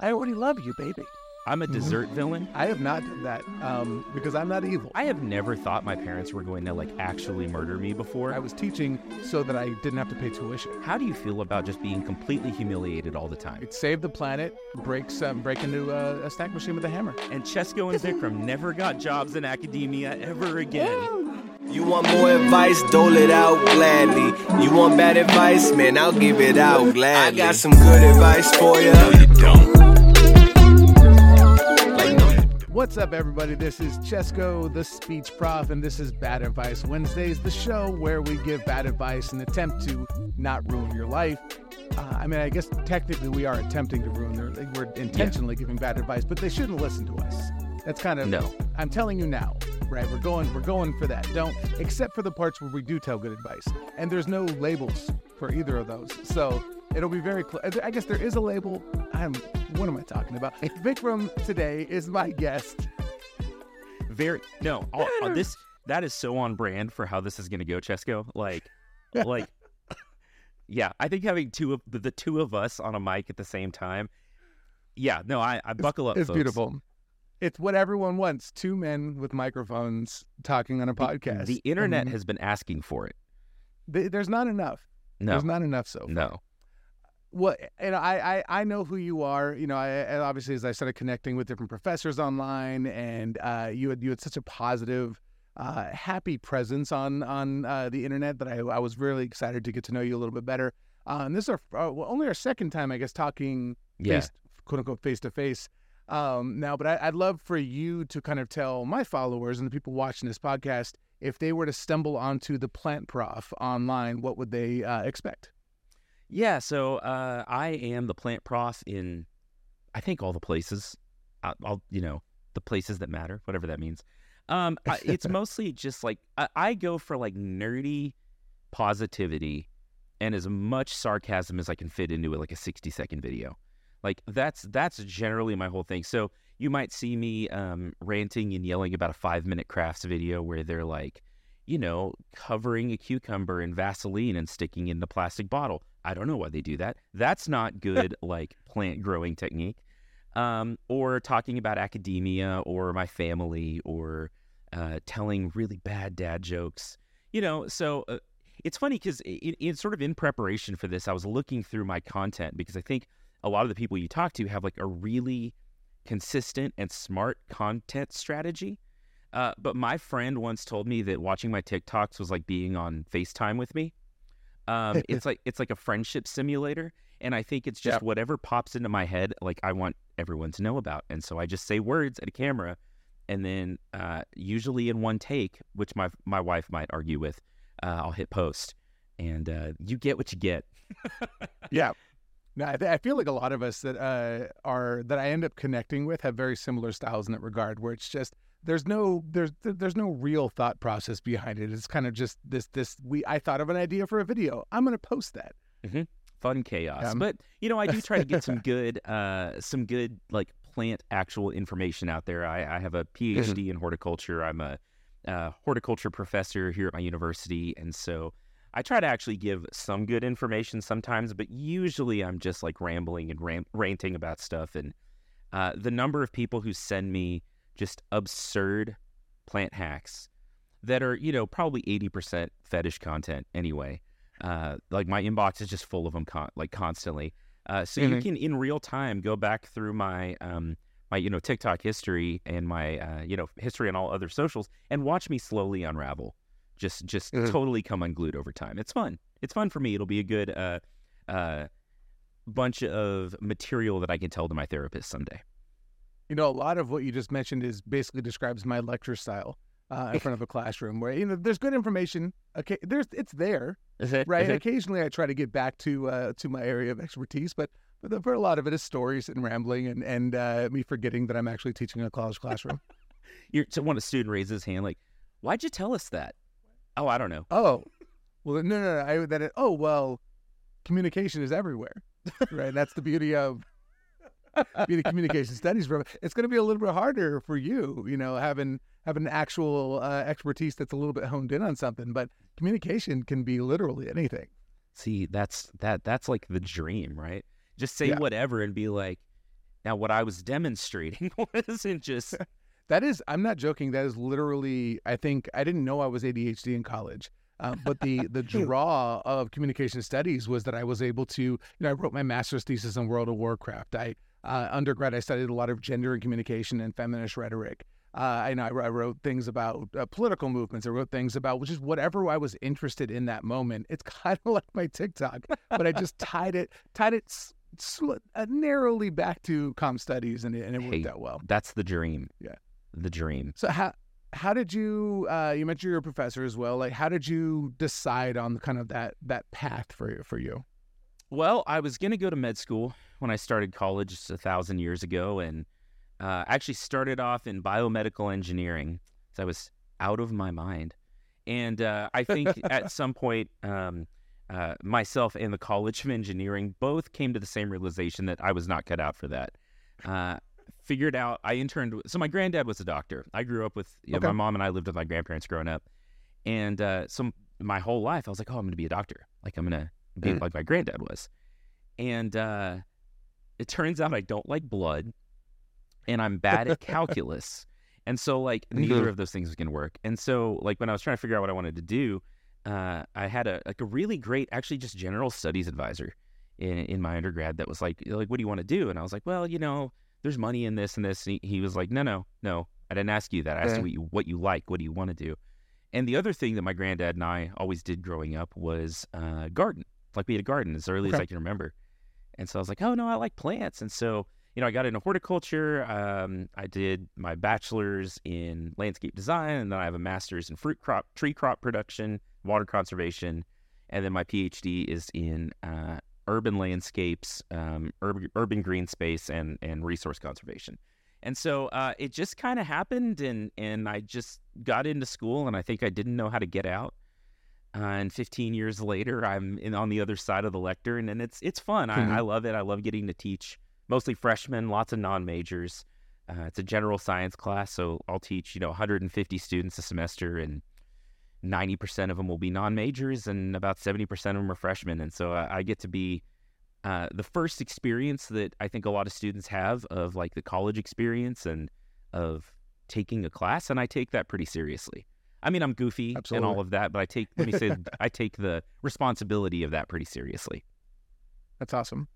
I already love you, baby. I'm a dessert villain. I have not done that um, because I'm not evil. I have never thought my parents were going to like actually murder me before. I was teaching so that I didn't have to pay tuition. How do you feel about just being completely humiliated all the time? It saved the planet, breaks, um, break into a, a snack machine with a hammer. And Chesko and Vikram never got jobs in academia ever again. You want more advice? Dole it out gladly. You want bad advice? Man, I'll give it out gladly. I got some good advice for you. No, you don't. What's up, everybody? This is Chesko, the speech prof, and this is Bad Advice Wednesdays, the show where we give bad advice and attempt to not ruin your life. Uh, I mean, I guess technically we are attempting to ruin their. We're intentionally yeah. giving bad advice, but they shouldn't listen to us. That's kind of no. I'm telling you now, right? We're going. We're going for that. Don't except for the parts where we do tell good advice, and there's no labels for either of those. So it'll be very close. I guess there is a label. I'm. What am I talking about? Vikram today is my guest. Very no. All, uh, this that is so on brand for how this is going to go, Chesko. Like, like, yeah. I think having two of the, the, two of us on a mic at the same time. Yeah. No. I, I buckle up. It's folks. beautiful. It's what everyone wants: two men with microphones talking on a podcast. The, the internet has been asking for it. there's not enough. No, there's not enough so. Far. No what and I, I I know who you are. You know, I obviously as I started connecting with different professors online, and uh, you had you had such a positive, uh, happy presence on on uh, the internet that I I was really excited to get to know you a little bit better. Uh, and this is our uh, well, only our second time, I guess, talking yeah. face, quote unquote face to face. Um, now, but I, would love for you to kind of tell my followers and the people watching this podcast if they were to stumble onto the Plant Prof online, what would they uh, expect? Yeah, so uh, I am the plant prof in, I think all the places. I'll, I'll you know, the places that matter, whatever that means. Um, I, it's mostly just like I, I, go for like nerdy positivity and as much sarcasm as I can fit into it, like a sixty second video. Like that's that's generally my whole thing. So you might see me um, ranting and yelling about a five minute crafts video where they're like, you know, covering a cucumber in Vaseline and sticking it in the plastic bottle. I don't know why they do that. That's not good, like plant growing technique. Um, or talking about academia or my family or uh, telling really bad dad jokes. You know, so uh, it's funny because it's sort of in preparation for this, I was looking through my content because I think a lot of the people you talk to have like a really consistent and smart content strategy. Uh, but my friend once told me that watching my TikToks was like being on FaceTime with me. Um, it's like it's like a friendship simulator, and I think it's just whatever pops into my head, like I want everyone to know about, and so I just say words at a camera, and then uh, usually in one take, which my my wife might argue with, uh, I'll hit post, and uh, you get what you get. yeah. No, I, th- I, feel like a lot of us that uh, are that I end up connecting with have very similar styles in that regard, where it's just there's no there's there's no real thought process behind it. It's kind of just this this we I thought of an idea for a video. I'm going to post that. Mm-hmm. Fun chaos, um, but you know I do try to get some good uh some good like plant actual information out there. I, I have a PhD mm-hmm. in horticulture. I'm a uh, horticulture professor here at my university, and so I try to actually give some good information sometimes, but usually I'm just like rambling and ram- ranting about stuff. And uh, the number of people who send me just absurd plant hacks that are, you know, probably 80% fetish content anyway. Uh, like my inbox is just full of them con- like constantly. Uh, so mm-hmm. you can in real time go back through my um, my you know TikTok history and my uh, you know history on all other socials and watch me slowly unravel. Just just mm-hmm. totally come unglued over time. It's fun. It's fun for me. It'll be a good uh, uh, bunch of material that I can tell to my therapist someday. You know, a lot of what you just mentioned is basically describes my lecture style uh, in front of a classroom, where you know there's good information. Okay, there's it's there, right? Occasionally, I try to get back to uh, to my area of expertise, but but for a lot of it is stories and rambling and and uh, me forgetting that I'm actually teaching a college classroom. You're so when a student raises his hand, like, "Why'd you tell us that?" Oh, I don't know. Oh, well, no, no, no. I that it, oh well, communication is everywhere, right? That's the beauty of be the communication studies program. It's going to be a little bit harder for you, you know, having having an actual uh, expertise that's a little bit honed in on something. But communication can be literally anything. See, that's that that's like the dream, right? Just say yeah. whatever and be like, Now, what I was demonstrating wasn't just that is. I'm not joking. That is literally. I think I didn't know I was ADHD in college. Uh, but the the draw of communication studies was that I was able to, you know, I wrote my master's thesis on World of Warcraft. I uh, undergrad, I studied a lot of gender and communication and feminist rhetoric. Uh, I, know, I wrote things about uh, political movements. I wrote things about which is whatever I was interested in that moment. It's kind of like my TikTok, but I just tied it tied it sl- uh, narrowly back to com studies, and it, and it worked Hey, out well. that's the dream. Yeah. the dream. So how how did you uh, you mentioned you're a professor as well? Like how did you decide on the kind of that that path for for you? Well, I was going to go to med school when I started college just a thousand years ago, and uh, actually started off in biomedical engineering. So I was out of my mind, and uh, I think at some point, um, uh, myself and the College of Engineering both came to the same realization that I was not cut out for that. Uh, figured out I interned. So my granddad was a doctor. I grew up with you know, Okay. my mom and I lived with my grandparents growing up, and uh, so my whole life I was like, oh, I'm going to be a doctor. Like I'm going to be Mm. like my granddad was. And uh, it turns out I don't like blood, and I'm bad at calculus. And so like neither of those things was going to work. And so like when I was trying to figure out what I wanted to do, uh, I had a like a really great actually just general studies advisor in in my undergrad that was like like what do you want to do? And I was like, well, you know, there's money in this and this. And he, he was like, no, no, no, I didn't ask you that. I asked Okay. you what you what you like. What do you want to do? And the other thing that my granddad and I always did growing up was uh, garden. Like we had a garden as early as I can remember. And so I was like, oh no, I like plants. And so you know, I got into horticulture. Um, I did my bachelor's in landscape design, and then I have a master's in fruit crop, tree crop production, water conservation, and then my PhD is in uh, urban landscapes, um, urban, urban green space, and and resource conservation. And so uh, it just kind of happened, and and I just got into school, and I think I didn't know how to get out. Uh, and 15 years later, I'm in on the other side of the lectern, and it's it's fun. Mhm. I, I love it. I love getting to teach mostly freshmen, lots of non majors. Uh, it's a general science class, so I'll teach you know 150 students a semester, and 90% of them will be non majors, and about 70% of them are freshmen. And so I, I get to be uh, the first experience that I think a lot of students have of like the college experience and of taking a class, and I take that pretty seriously. I mean, I'm goofy and all of that, but I take let me say I take the responsibility of that pretty seriously. That's awesome.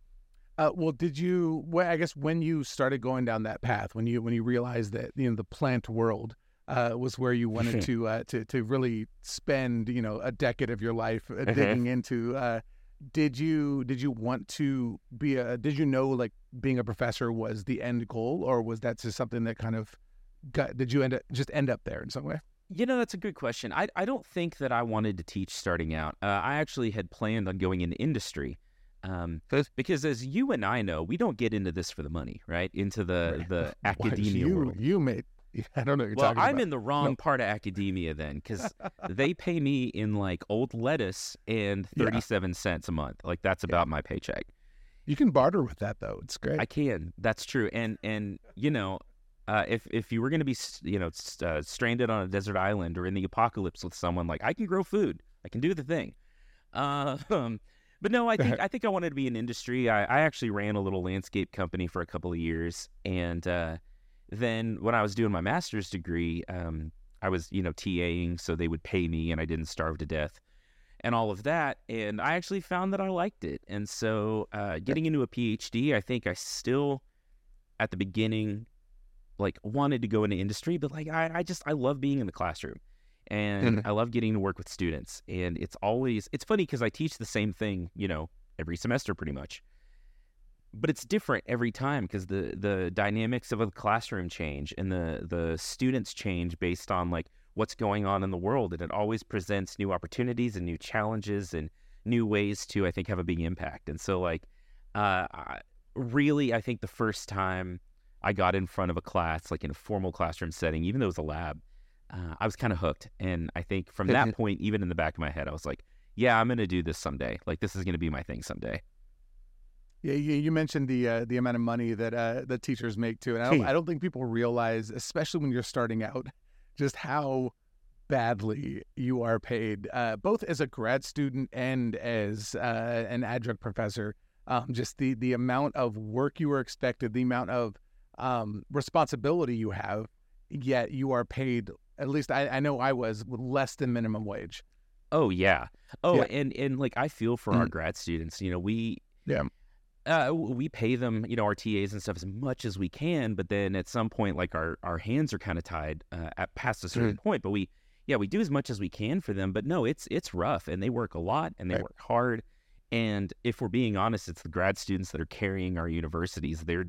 Uh, well, did you? Well, I guess when you started going down that path, when you when you realized that you know the plant world uh, was where you wanted to uh, to to really spend you know a decade of your life uh, Mhm. digging into, uh, did you did you want to be a? Did you know like being a professor was the end goal, or was that just something that kind of got? Did you end up just end up there in some way? You know, that's a good question. I, I don't think that I wanted to teach starting out. Uh, I actually had planned on going into industry. Um, because as you and I know, we don't get into this for the money, right? Into the, the academia you world. you made. I don't know what you're Well, I'm about. in the wrong part of academia then, because they pay me in like old lettuce and Yeah. 37 cents a month. Like that's about my paycheck. You can barter with that though. It's great. I can. That's true. And and you know, uh, if if you were going to be you know uh, stranded on a desert island or in the apocalypse with someone, like I can grow food. I can do the thing. Uh, um, but no, I think I think I wanted to be in industry. I, I actually ran a little landscape company for a couple of years, and uh, then when I was doing my master's degree, um, I was you know TAing, so they would pay me, and I didn't starve to death and all of that. And I actually found that I liked it. And so uh, getting into a PhD, I think I still, at the beginning, like wanted to go into industry, but like I, I just, I love being in the classroom and Mhm. I love getting to work with students. And it's always, it's funny because I teach the same thing, you know, every semester pretty much. But it's different every time because the the dynamics of a classroom change and the the students change based on like what's going on in the world, and it always presents new opportunities and new challenges and new ways to I think have a big impact. And so like, uh, I, really, I think the first time I got in front of a class, like in a formal classroom setting, even though it was a lab, uh, I was kind of hooked. And I think from that point, even in the back of my head, I was like, yeah, I'm gonna do this someday. Like this is gonna be my thing someday. Yeah, you, mentioned the uh, the amount of money that uh, the teachers make too, and I don't, I don't think people realize, especially when you're starting out, just how badly you are paid, uh, both as a grad student and as uh, an adjunct professor. um, just the the amount of work you are expected, the amount of um, responsibility you have, yet you are paid. At least I, I know I was with less than minimum wage. Oh yeah. Oh, yeah. and and like I feel for mm our grad students. You know, we yeah. Uh, we pay them, you know, our TAs and stuff as much as we can, but then at some point, like our, our hands are kind of tied uh, at past a certain mm point. But we, yeah, we do as much as we can for them. But no, it's it's rough, and they work a lot and they right. work hard. And if we're being honest, it's the grad students that are carrying our universities. They're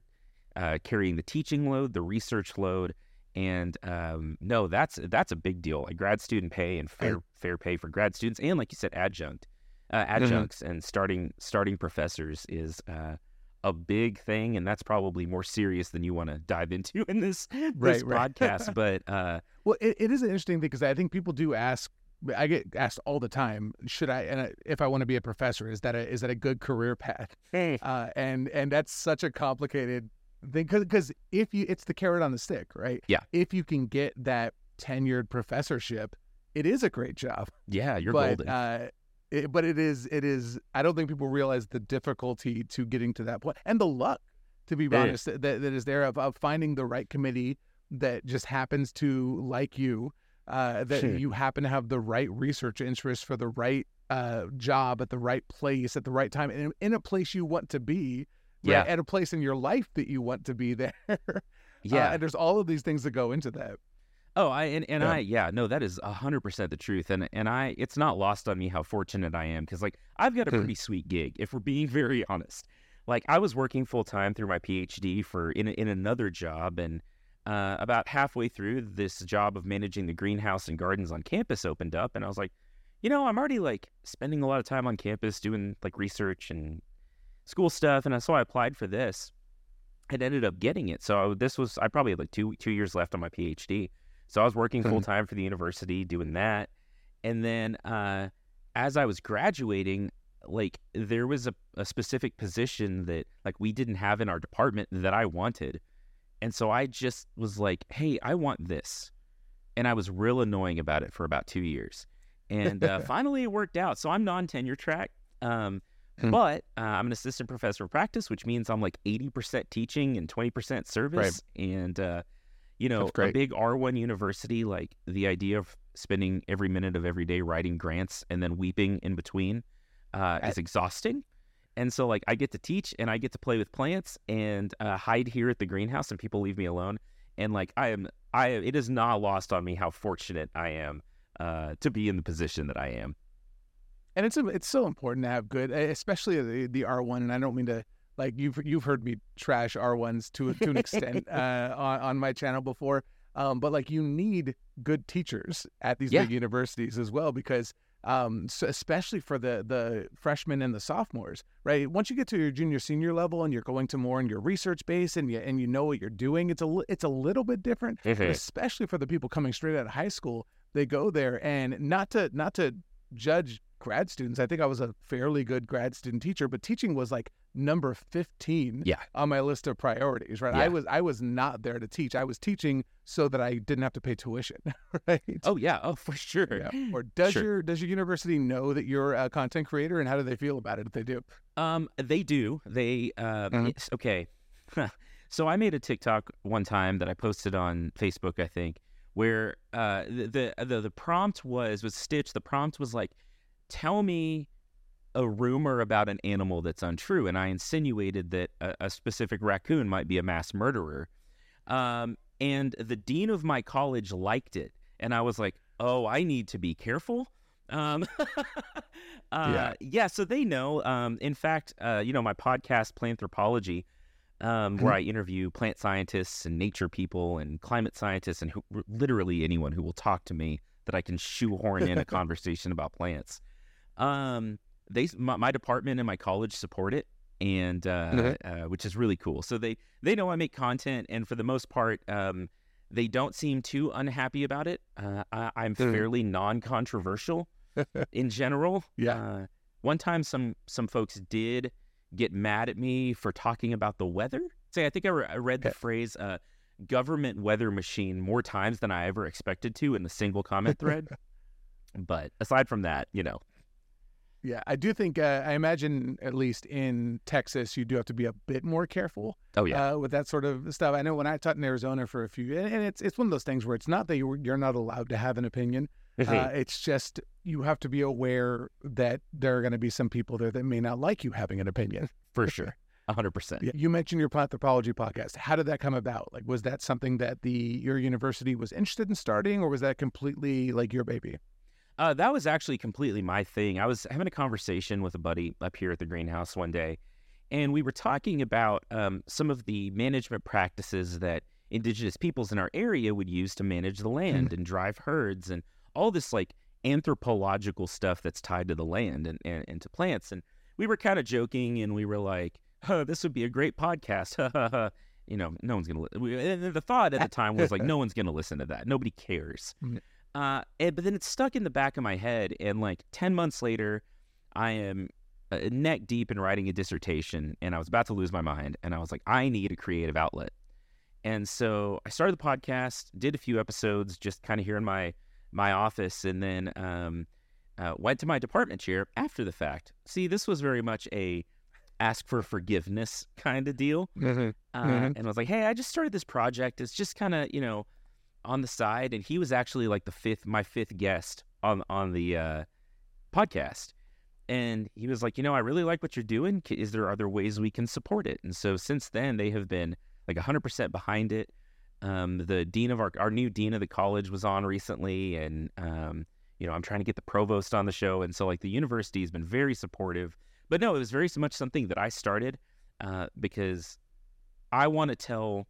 uh, carrying the teaching load, the research load, and um, no, that's that's a big deal. Like grad student pay and fair fair pay for grad students, and like you said, adjunct uh, mm-hmm. adjuncts mm-hmm. and starting starting professors is uh, a big thing, and that's probably more serious than you want to dive into in this this right. podcast. but uh, well, it, it is an interesting thing because I think people do ask. I get asked all the time, should I, and if I want to be a professor, is that a, is that a good career path? uh, and and that's such a complicated because if you, it's the carrot on the stick, right? Yeah. If you can get that tenured professorship, it is a great job. Yeah, you're but, golden. Uh, it, but it is it is I don't think people realize the difficulty to getting to that point and the luck to be honest that, that is there of, of finding the right committee that just happens to like you uh, that you happen to have the right research interest for the right uh, job at the right place at the right time in, in a place you want to be yeah right? at a place in your life that you want to be there yeah uh, and there's all of these things that go into that Oh, I and, and yeah. I yeah no that is hundred percent the truth and and I it's not lost on me how fortunate I am because like I've got a hmm. pretty sweet gig if we're being very honest. Like I was working full time through my PhD for in in another job and uh, about halfway through this job of managing the greenhouse and gardens on campus opened up and I was like, you know I'm already like spending a lot of time on campus doing like research and school stuff and so I applied for this. and ended up getting it. So this was I probably had like two two years left on my PhD. So I was working full time for the university doing that. And then uh, as I was graduating, like there was a, a specific position that like we didn't have in our department that I wanted. And so I just was like, hey, I want this. And I was real annoying about it for about two years. And uh, finally it worked out. So I'm non tenure track. Um, hmm. But uh, I'm an assistant professor of practice, which means I'm like 80% teaching and 20% service. Right. And uh, you know, a big R1 university, like the idea of spending every minute of every day writing grants and then weeping in between uh, is exhausting. And so, like, I get to teach and I get to play with plants and uh, hide here at the greenhouse, and people leave me alone. And like, I am, I it is not lost on me how fortunate I am uh, to be in the position that I am. And it's it's so important to have good, especially the the R one. And I don't mean to like you've you've heard me trash R ones to to an extent uh, on on my channel before. Um, but like you need good teachers at these yeah. big universities as well because um, so especially for the the freshmen and the sophomores, right? Once you get to your junior senior level and you're going to more in your research base and you and you know what you're doing, it's a it's a little bit different, mm-hmm. especially for the people coming straight out of high school. They go there and not to not to judge grad students. I think I was a fairly good grad student teacher, but teaching was like number 15 yeah. on my list of priorities, right? Yeah. I was I was not there to teach. I was teaching so that I didn't have to pay tuition, right? Oh yeah, oh for sure. Yeah. Or does sure. your does your university know that you're a content creator and how do they feel about it if they do? Um they do. They uh mm-hmm. okay. so I made a TikTok one time that I posted on Facebook, I think, where uh the the the, the prompt was was Stitch, the prompt was like tell me a rumor about an animal that's untrue. And I insinuated that a, a specific raccoon might be a mass murderer. Um, and the dean of my college liked it. And I was like, oh, I need to be careful. Um, uh, yeah. yeah, so they know. Um, in fact, uh, you know, my podcast, Planthropology, um, where mm-hmm. I interview plant scientists and nature people and climate scientists and who, literally anyone who will talk to me that I can shoehorn in a conversation about plants. Um, they my, my, department and my college support it, and uh, mm-hmm. uh, which is really cool. So they they know I make content, and for the most part, um, they don't seem too unhappy about it. Uh, I, am mm-hmm. fairly non-controversial in general. Yeah. Uh, one time, some some folks did get mad at me for talking about the weather. Say, I think I, re- I read the phrase uh, "government weather machine" more times than I ever expected to in a single comment thread. but aside from that, you know, Yeah, I do think. Uh, I imagine at least in Texas, you do have to be a bit more careful. Oh yeah, uh, with that sort of stuff. I know when I taught in Arizona for a few, and it's it's one of those things where it's not that you're you're not allowed to have an opinion. Uh, it's just you have to be aware that there are going to be some people there that may not like you having an opinion. For sure. hundred percent. You mentioned your Planthropology podcast. How did that come about? Like, was that something that the your university was interested in starting, or was that completely like your baby? Uh, that was actually completely my thing. I was having a conversation with a buddy up here at the greenhouse one day, and we were talking about um, some of the management practices that indigenous peoples in our area would use to manage the land mm-hmm. and drive herds and all this like anthropological stuff that's tied to the land and, and, and to plants. And we were kind of joking and we were like, oh, this would be a great podcast. you know, no one's going to listen. And the thought at the time was like, no one's going to listen to that. Nobody cares. Uh, and, but then it stuck in the back of my head. And like 10 months later, I am uh, neck deep in writing a dissertation and I was about to lose my mind. And I was like, I need a creative outlet. And so I started the podcast, did a few episodes just kind of here in my my office and then um, uh, went to my department chair after the fact. See, this was very much a ask for forgiveness kind of deal. Mm-hmm. Uh, mm-hmm. And I was like, hey, I just started this project. It's just kind of, you know, on the side. And he was actually like the fifth, my fifth guest on, on the uh, podcast. And he was like, you know, I really like what you're doing. Is there other ways we can support it? And so since then, they have been like 100% behind it. Um, the dean of our our new dean of the college was on recently, and um, you know I'm trying to get the provost on the show, and so like the university has been very supportive. But no, it was very much something that I started uh, because I want to tell.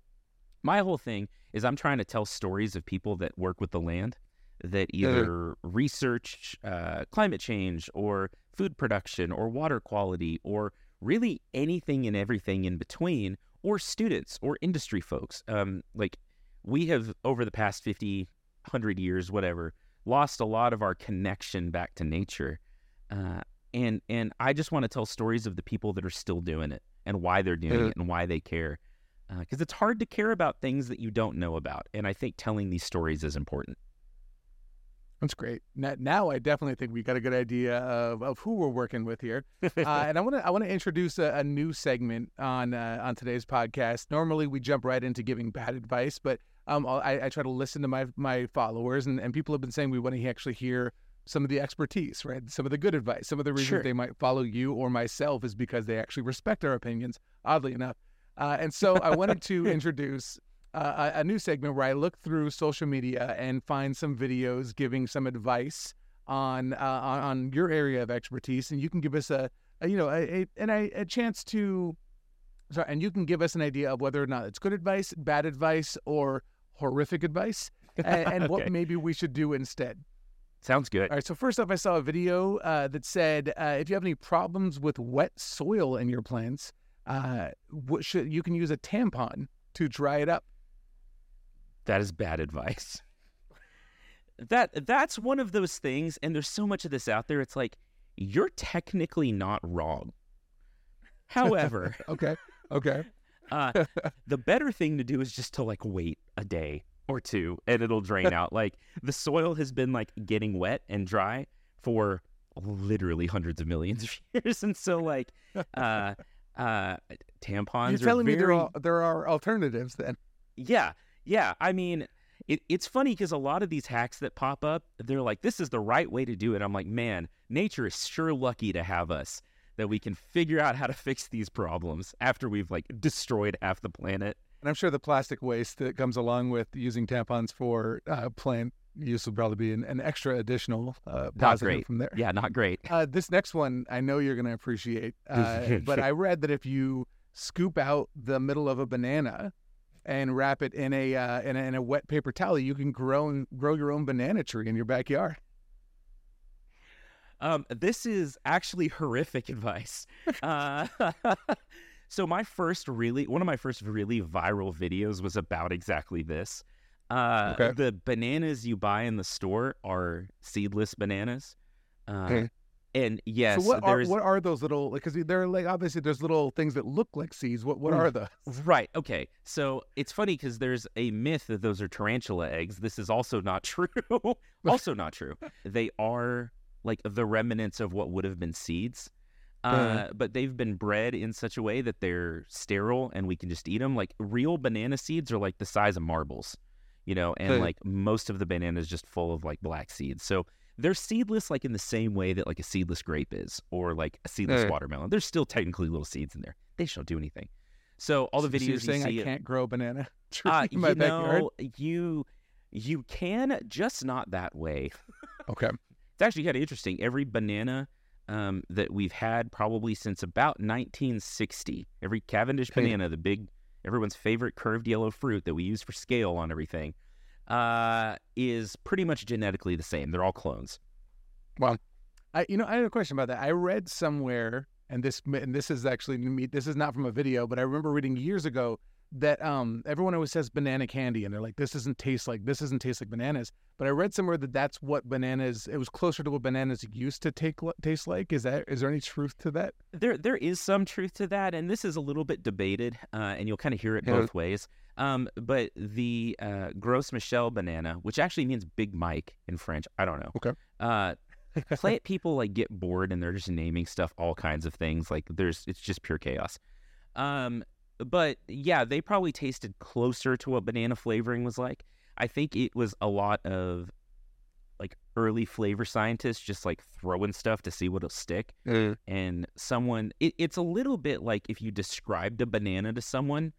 My whole thing is I'm trying to tell stories of people that work with the land that either research uh, climate change or food production or water quality or really anything and everything in between or students or industry folks. Um, like we have over the past 50, 100 years, whatever, lost a lot of our connection back to nature. Uh, and and I just want to tell stories of the people that are still doing it and why they're doing mm-hmm. it and why they care. Because uh, it's hard to care about things that you don't know about. And I think telling these stories is important. That's great. Now, now I definitely think we got a good idea of, of who we're working with here, uh, and I want to I want to introduce a, a, new segment on uh, on today's podcast. Normally, we jump right into giving bad advice, but um, I, I, try to listen to my my followers, and, and people have been saying we want to actually hear some of the expertise, right? Some of the good advice. Some of the reasons sure. they might follow you or myself is because they actually respect our opinions. Oddly enough, uh, and so I wanted to introduce uh, a, new segment where I look through social media and find some videos giving some advice on uh, on your area of expertise, and you can give us a, a you know a, a, a, a chance to sorry, and you can give us an idea of whether or not it's good advice, bad advice, or horrific advice, and, and okay. what maybe we should do instead. Sounds good. All right. So first up, I saw a video uh, that said uh, if you have any problems with wet soil in your plants, uh, what should you can use a tampon to dry it up. That is bad advice. that that's one of those things, and there's so much of this out there. It's like you're technically not wrong. However, okay, okay. uh, the better thing to do is just to like wait a day or two, and it'll drain out. Like the soil has been like getting wet and dry for literally hundreds of millions of years, and so like uh, uh, tampons. You're telling very... me there are there are alternatives then? Yeah, yeah, I mean, it, it's funny because a lot of these hacks that pop up, they're like, this is the right way to do it. I'm like, man, nature is sure lucky to have us that we can figure out how to fix these problems after we've like destroyed half the planet. And I'm sure the plastic waste that comes along with using tampons for uh, plant use will probably be an, an extra additional uh, positive from there. Yeah, not great. Uh, this next one I know you're going to appreciate, uh, but I read that if you scoop out the middle of a banana and wrap it in a, uh, in a in a wet paper towel, you can grow and grow your own banana tree in your backyard. Um, this is actually horrific advice. Uh, so my first really, one of my first really viral videos was about exactly this. Uh, okay. The bananas you buy in the store are seedless bananas. Uh, okay. And yes, so what are what are those little like because they're like obviously there's little things that look like seeds. What what are those? Right. Okay. So it's funny because there's a myth that those are tarantula eggs. This is also not true. also not true. They are like the remnants of what would have been seeds. Uh, but they've been bred in such a way that they're sterile and we can just eat them. Like real banana seeds are like the size of marbles, you know, and like most of the banana is just full of like black seeds. So they're seedless, like in the same way that like a seedless grape is, or like a seedless watermelon. There's still technically little seeds in there. They just don't do anything. So all the videos so you're you saying see, I can't grow a banana tree uh, in my you backyard. know, you you can just not that way. Okay. It's actually kind of interesting. Every banana um, that we've had probably since about 1960, every Cavendish banana, the big, everyone's favorite curved yellow fruit that we use for scale on everything, uh, is pretty much genetically the same. They're all clones. Well, I, you know, I had a question about that. I read somewhere, and this, and this is actually. This is not from a video, but I remember reading years ago that um, everyone always says banana candy, and they're like, "This doesn't taste like this doesn't taste like bananas." But I read somewhere that that's what bananas. It was closer to what bananas used to take taste like. Is that is there any truth to that? There, there is some truth to that, and this is a little bit debated, uh, and you'll kind of hear it Yeah. both ways. Um, but the uh, Gros Michel banana, which actually means Big Mike in French, I don't know. Okay. Uh, plant people like get bored and they're just naming stuff all kinds of things. Like there's, it's just pure chaos. Um, but yeah, they probably tasted closer to what banana flavoring was like. I think it was a lot of like early flavor scientists just like throwing stuff to see what'll stick and someone it, it's a little bit like if you described a banana to someone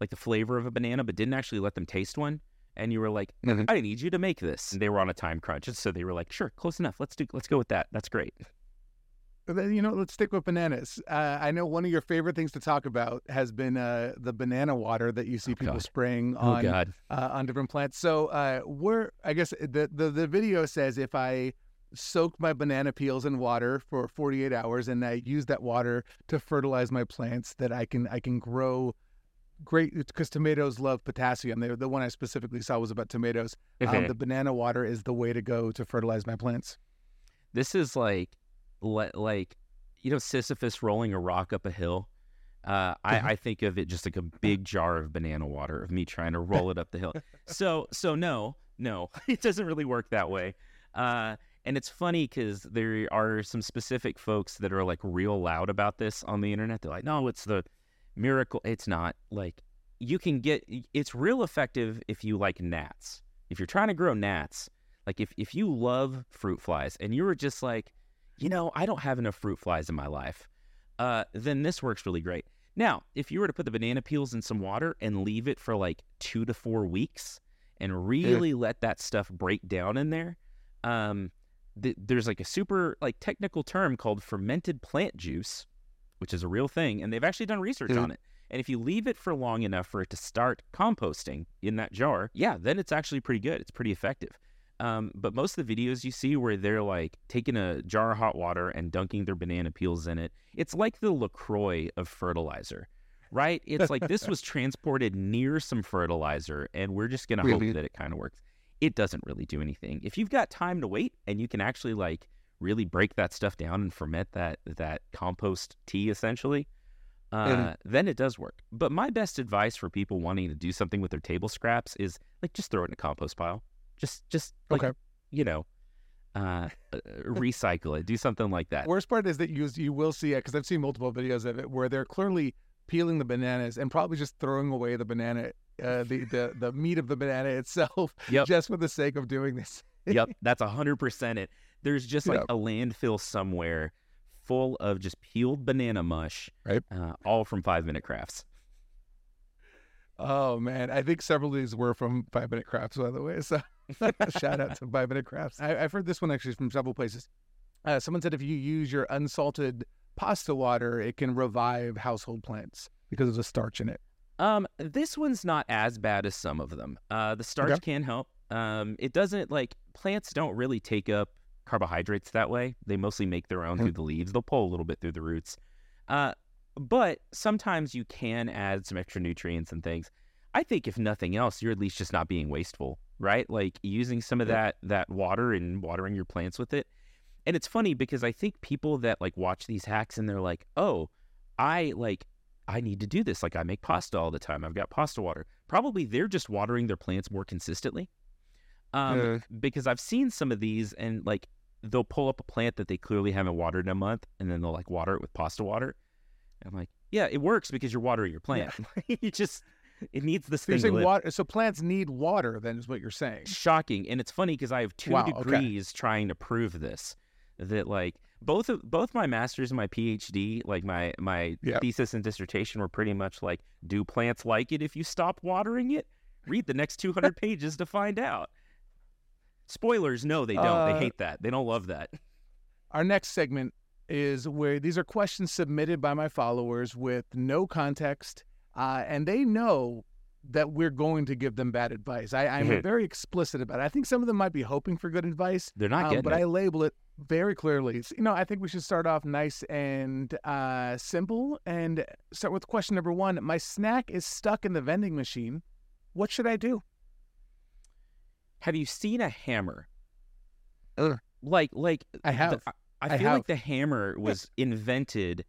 like the flavor of a banana but didn't actually let them taste one and you were like Mhm. i need you to make this and they were on a time crunch and so they were like sure close enough let's do let's go with that that's great you know, let's stick with bananas. Uh, I know one of your favorite things to talk about has been uh, the banana water that you see Oh, people God. spraying oh on uh, on different plants. So, uh, we're I guess the, the the video says if I soak my banana peels in water for 48 hours and I use that water to fertilize my plants, that I can I can grow great because tomatoes love potassium. The the one I specifically saw was about tomatoes. Um, the banana water is the way to go to fertilize my plants. this is like like you know sisyphus rolling a rock up a hill uh, I, Mhm. I think of it just like a big jar of banana water of me trying to roll it up the hill. So so no no it doesn't really work that way. Uh, and it's funny because there are some specific folks that are like real loud about this on the internet. They're like, no, it's the miracle. It's not like you can get. It's real effective if you like gnats. If you're trying to grow gnats, like if if you love fruit flies and you were just like, you know, I don't have enough fruit flies in my life, uh, then this works really great. Now, if you were to put the banana peels in some water and leave it for like two to four weeks and really let that stuff break down in there, um, th- there's like a super like technical term called fermented plant juice, which is a real thing, and they've actually done research on it. And if you leave it for long enough for it to start composting in that jar, yeah, then it's actually pretty good. It's pretty effective. Um, but most of the videos you see where they're like taking a jar of hot water and dunking their banana peels in it, it's like the LaCroix of fertilizer, right? It's like this was transported near some fertilizer and we're just going to Really? hope that it kind of works. It doesn't really do anything. If you've got time to wait and you can actually like really break that stuff down and ferment that that compost tea essentially, uh, then it does work. But my best advice for people wanting to do something with their table scraps is like just throw it in a compost pile. Just just like Okay. you know, uh, uh, recycle it. Do something like that. Worst part is that you you will see it because I've seen multiple videos of it where they're clearly peeling the bananas and probably just throwing away the banana, uh, the, the the meat of the banana itself, Yep. just for the sake of doing this. yep, that's a hundred percent it. There's just like Yep. a landfill somewhere full of just peeled banana mush, Right. Uh, all from Five Minute Crafts. Oh man, I think several of these were from Five Minute Crafts, by the way. So shout out to Five Minute Crafts. I, I've heard this one actually from several places. Uh, someone said if you use your unsalted pasta water, it can revive household plants because of the starch in it. Um, this one's not as bad as some of them. Uh, the starch Okay. can help. Um, it doesn't like plants don't really take up carbohydrates that way. They mostly make their own Mhm. through the leaves. They'll pull a little bit through the roots. Uh, but sometimes you can add some extra nutrients and things. I think if nothing else, you're at least just not being wasteful, right? Like using some of Yep. that that water and watering your plants with it. And it's funny because I think people that like watch these hacks and they're like, "Oh, I like I need to do this. Like I make pasta all the time. I've got pasta water." Probably they're just watering their plants more consistently. Um, Yeah. because I've seen some of these and like they'll pull up a plant that they clearly haven't watered in a month, and then they'll like water it with pasta water. I'm like, yeah, it works because you're watering your plant. Yeah. you just it needs this so thing. Water, so plants need water. Then is what you're saying. Shocking, and it's funny because I have two wow, degrees okay. trying to prove this. That like both of both my master's and my PhD, like my my yep. thesis and dissertation, were pretty much like, do plants like it if you stop watering it? Read the next 200 pages to find out. Spoilers, no, they don't. Uh, they hate that. They don't love that. Our next segment is where these are questions submitted by my followers with no context, uh, and they know that we're going to give them bad advice. I, am very explicit about it. I think some of them might be hoping for good advice. They're not um, getting but it. I label it very clearly. You know, I think we should start off nice and uh, simple and start with question number one. My snack is stuck in the vending machine. What should I do? Have you seen a hammer? Ugh. Like, like I have. The, I, I feel have. like the hammer was invented.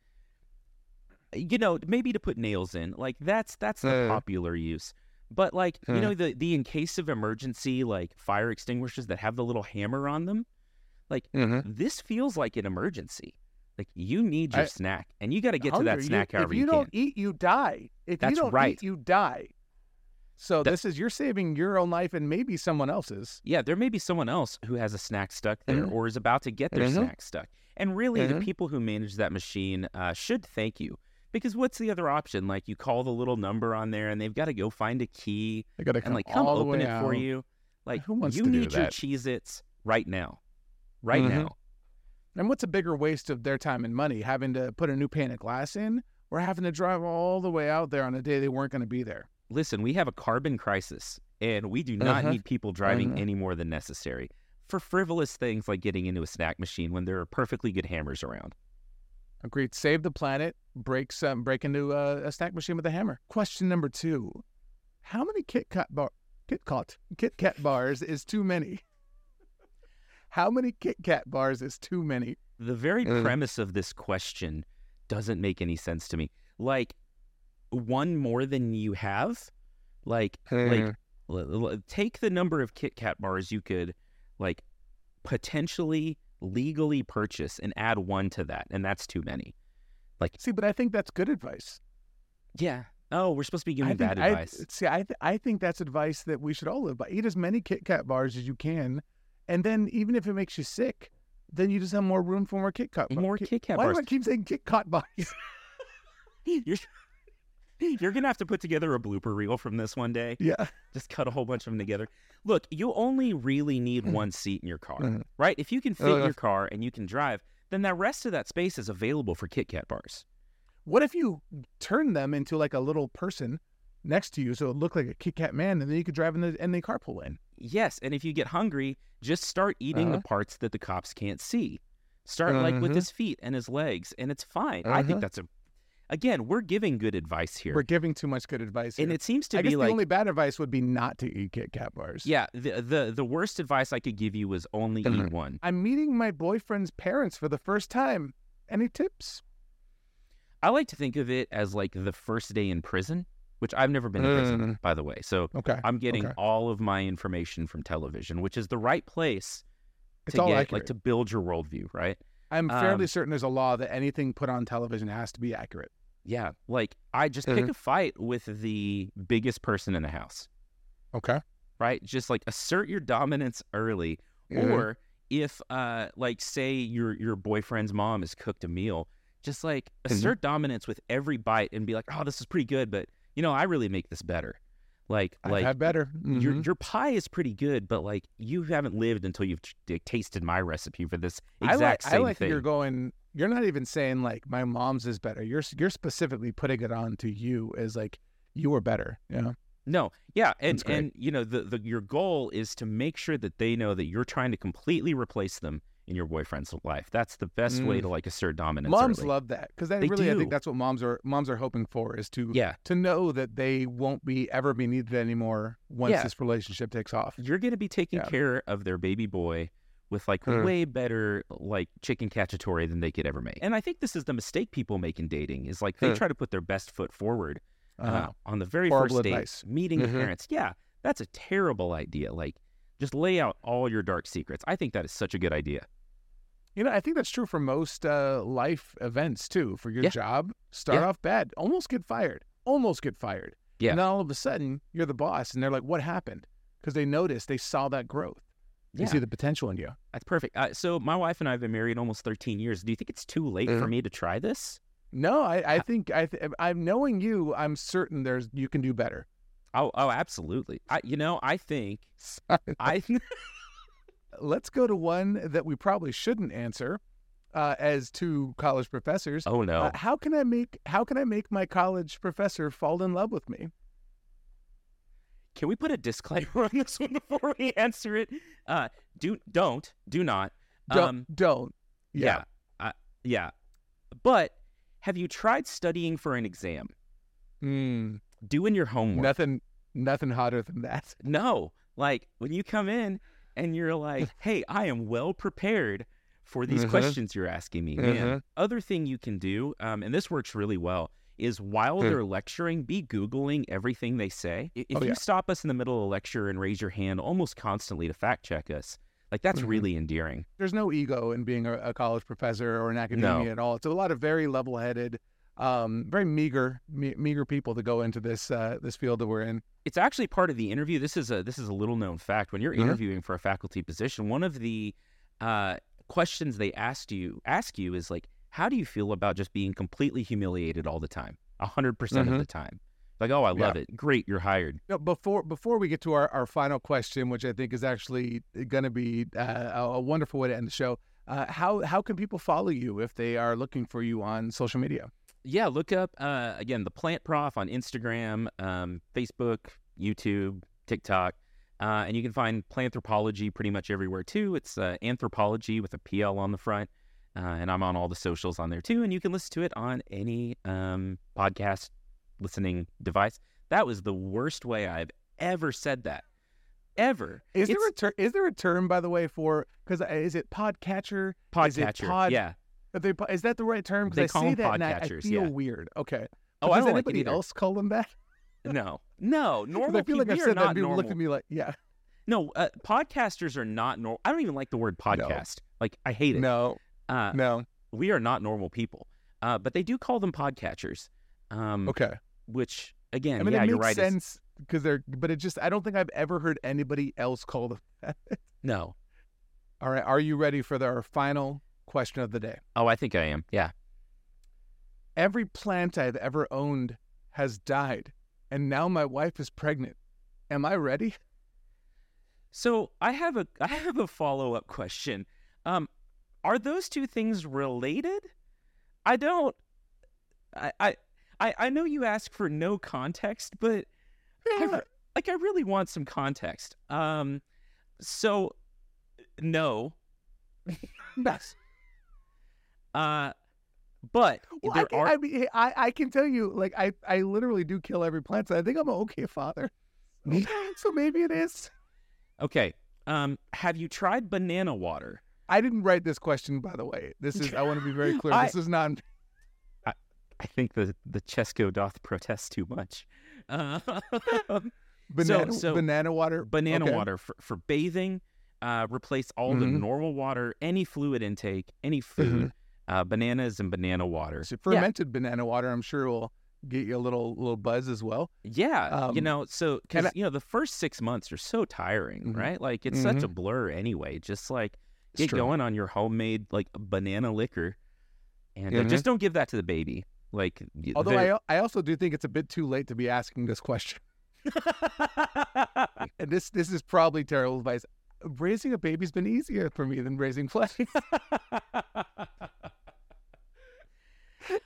You know, maybe to put nails in. Like that's that's the uh, popular use. But like, uh, you know, the the in case of emergency, like fire extinguishers that have the little hammer on them. Like mm-hmm. this feels like an emergency. Like you need your I, snack, and you got to get to that snack you, however you, you, don't eat, you die. If That's you don't right. eat, you die. So this is you're saving your own life and maybe someone else's. Yeah, there may be someone else who has a snack stuck there mm-hmm. or is about to get their mm-hmm. snack stuck. And really, mm-hmm. the people who manage that machine uh, should thank you because what's the other option? Like you call the little number on there, and they've got to go find a key. They got to come and like come open it out. for you. Like who wants you to need do your that? Cheez-Its right now right mm-hmm. now. And what's a bigger waste of their time and money, having to put a new pane of glass in or having to drive all the way out there on a day they weren't going to be there? Listen, we have a carbon crisis, and we do not uh-huh. need people driving uh-huh. any more than necessary for frivolous things like getting into a snack machine when there are perfectly good hammers around. Agreed. Save the planet. Break some. Break into a, a snack machine with a hammer. Question number two: How many Kit Kat bar, Kit Kat Kit Kat bars is too many? How many Kit Kat bars is too many? The very uh. premise of this question doesn't make any sense to me. Like one more than you have, like uh. like l- l- take the number of Kit Kat bars you could like potentially legally purchase and add one to that, and that's too many. Like see, but I think that's good advice. Yeah. Oh, we're supposed to be giving bad I, advice. See, I th- I think that's advice that we should all live by. Eat as many Kit Kat bars as you can and then even if it makes you sick, then you just have more room for more Kit Kat. More Kit Kat Why bars. do I keep saying Kit Kat bars? you're, you're gonna have to put together a blooper reel from this one day. Yeah. Just cut a whole bunch of them together. Look, you only really need one seat in your car, mm-hmm. right? If you can fit uh, your car and you can drive, then that rest of that space is available for Kit Kat bars. What if you turn them into like a little person next to you so it looked like a Kit Kat man and then you could drive in the and the carpool in? Yes, and if you get hungry, just start eating uh-huh. the parts that the cops can't see. Start uh-huh. like with uh-huh. his feet and his legs, and it's fine. Uh-huh. I think uh-huh. that's a. Again, we're giving good advice here. We're giving too much good advice, here. and it seems to I be like the only bad advice would be not to eat Kit Kat bars. Yeah, the the the worst advice I could give you was only eat uh-huh. one. I'm meeting my boyfriend's parents for the first time. Any tips? I like to think of it as like the first day in prison which I've never been in prison, mm. by the way. So okay. I'm getting okay. all of my information from television, which is the right place it's to all get accurate. like to build your worldview, right? I'm fairly um, certain there's a law that anything put on television has to be accurate. Yeah, like I just mm-hmm. pick a fight with the biggest person in the house. Okay. Right? Just like assert your dominance early mm-hmm. or if uh like say your your boyfriend's mom has cooked a meal, just like mm-hmm. assert mm-hmm. dominance with every bite and be like, "Oh, this is pretty good, but you know, I really make this better. Like, I've like better. Mm-hmm. Your your pie is pretty good, but like you haven't lived until you've t- tasted my recipe for this exact I like, same I like thing. You're going. You're not even saying like my mom's is better. You're you're specifically putting it on to you as like you are better. Yeah. No, yeah, and and you know the, the your goal is to make sure that they know that you're trying to completely replace them in your boyfriend's life. That's the best mm. way to like assert dominance. Moms early. love that because they really do. I think that's what moms are moms are hoping for is to yeah. to know that they won't be ever be needed anymore once yeah. this relationship takes off. You're going to be taking yeah. care of their baby boy with like mm. way better like chicken cacciatore than they could ever make. And I think this is the mistake people make in dating is like they mm. try to put their best foot forward uh, uh, on the very first date, advice. meeting mm-hmm. parents. Yeah, that's a terrible idea. Like just lay out all your dark secrets. I think that is such a good idea. You know, I think that's true for most uh, life events too. For your Yeah. job, start Yeah. off bad, almost get fired, almost get fired. Yeah. And then all of a sudden, you're the boss, and they're like, "What happened?" Because they noticed, they saw that growth. Yeah. see the potential in you. That's perfect. Uh, so my wife and I have been married almost 13 years. Do you think it's too late for Mhm. me to try this? No, I, I think I, th- I'm knowing you. I'm certain there's you can do better. Oh, oh, absolutely. I, you know, I think I. Let's go to one that we probably shouldn't answer. Uh, as two college professors, oh no. Uh, how can I make how can I make my college professor fall in love with me? Can we put a disclaimer on this one before we answer it? Uh, do don't do not. Don't Um, don't. yeah, uh, yeah. But have you tried studying for an exam? Mm, Doing your homework? nothing nothing hotter than that. No, like when you come in and you're like, "Hey, I am well prepared for these Mhm. questions you're asking me." Man, Mhm. other thing you can do, um, and this works really well, is while Hmm. they're lecturing, be googling everything they say. If Oh, you yeah. stop us in the middle of a lecture and raise your hand almost constantly to fact check us, like that's Mhm. really endearing. There's no ego in being a, a college professor or an academia at all. It's a lot of very level-headed, um, very meager me- meager people to go into this uh, this field that we're in. it's actually part of the interview. This is a this is a little known fact. When you're Mhm. interviewing for a faculty position, one of the uh, questions they asked you ask you is like, how do you feel about just being completely humiliated all the time, hundred percent of the time? Like, oh, I love it. Great, you're hired. No, before before we get to our, our final question, which I think is actually going to be uh, a a wonderful way to end the show, uh, how how can people follow you if they are looking for you on social media? Yeah, look up uh, again the Plant Prof on Instagram, um, Facebook, YouTube, TikTok, uh, and you can find Planthropology pretty much everywhere too. It's uh, anthropology with a PL on the front, uh, and I'm on all the socials on there too. And you can listen to it on any um, podcast listening device. That was the worst way I've ever said that, ever. Is there a ter- is there a term by the way for because is it podcatcher? Podcatcher? pod- yeah. They, is that the right term? They Because I call say them that and I, feel yeah. weird. Okay. Oh, But I does don't like anybody either. else call them that? No, no, normal I feel like I've said that. People normal. look at me like, yeah, No, uh, podcasters are not normal. I don't even like the word podcast. Like, I hate it. no, Uh, no. we are not normal people. Uh, but they do call them podcatchers. Um, Okay. Which, again, I mean, yeah, it you're makes right. sense because they're, but it just I don't think I've ever heard anybody else call them. No. All right, are you ready for the, our final question of the day? Oh, I think I am. Yeah. Every plant I've ever owned has died, and now my wife is pregnant. Am I ready? So I have a I have a follow up question. Um, are those two things related? I don't. I I I, I know you ask for no context, but I like I really want some context. Um, so no. Yes. Uh, but Well, I, there can, are I mean, I, I can tell you, like, I, I literally do kill every plant, so I think I'm an okay father. so maybe it is. okay. Um, have you tried banana water? I didn't write this question, by the way. This is, I want to be very clear. I- this is not, I think the the Chesko doth protest too much. Uh, banana, so- banana water. banana Okay. water for, for bathing. Uh, replace all the Mhm. normal water, any fluid intake, any food, uh, bananas and banana water. So fermented banana water, I'm sure will get you a little little buzz as well. Yeah, you Um, know, so because you know the first six months are so tiring, Mhm. right? Like it's such a blur anyway. Just like It's get true. going on your homemade like banana liquor, and uh, Mhm. just don't give that to the baby. Like, Although I, I also do think it's a bit too late to be asking this question. And this this is probably terrible advice. Raising a baby's been easier for me than raising plants.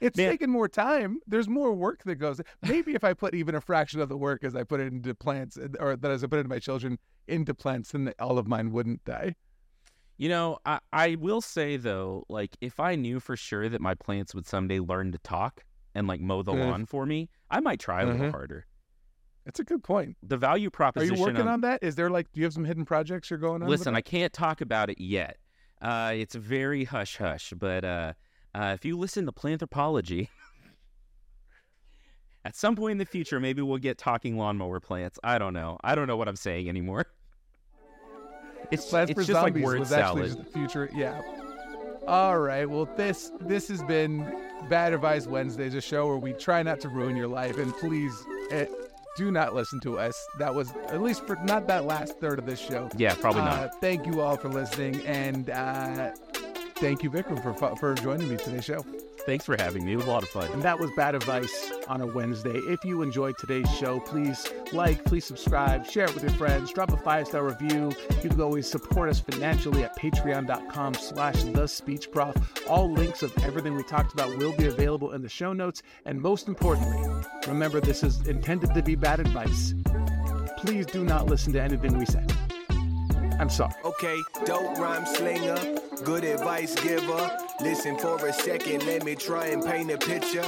It's Man. taken more time. There's more work that goes. Maybe if I put even a fraction of the work as I put it into plants, or that as I put it into my children into plants, then all of mine wouldn't die. You know, I, I will say though, like if I knew for sure that my plants would someday learn to talk and like mow the Mm. lawn for me, I might try a little Mhm. harder. That's a good point. The value proposition. Are you working on, on that? Is there like, do you have some hidden projects you're going on? Listen? I can't talk about it yet. Uh, it's very hush hush, but uh, uh, if you listen to Planthropology, at some point in the future, maybe we'll get talking lawnmower plants. I don't know. I don't know what I'm saying anymore. It's, Plants it's for just like Zombies word was salad. actually just the future. Yeah. All right. Well, this this has been Bad Advice Wednesdays, a show where we try not to ruin your life, and please. It, eh, do not listen to us. That was at least for not that last third of this show. Yeah, probably not. Uh, thank you all for listening, and uh, thank you, Vikram, for for joining me today's show. Thanks for having me. It was a lot of fun. And that was Bad Advice on a Wednesday. If you enjoyed today's show, please like, please subscribe, share it with your friends, drop a five-star review. You can always support us financially at patreon.com slash the speech prof. All links of everything we talked about will be available in the show notes. And most importantly, remember this is intended to be bad advice. Please do not listen to anything we say. I'm sorry. Okay, dope rhyme slinger, good advice giver. Listen for a second, let me try and paint a picture.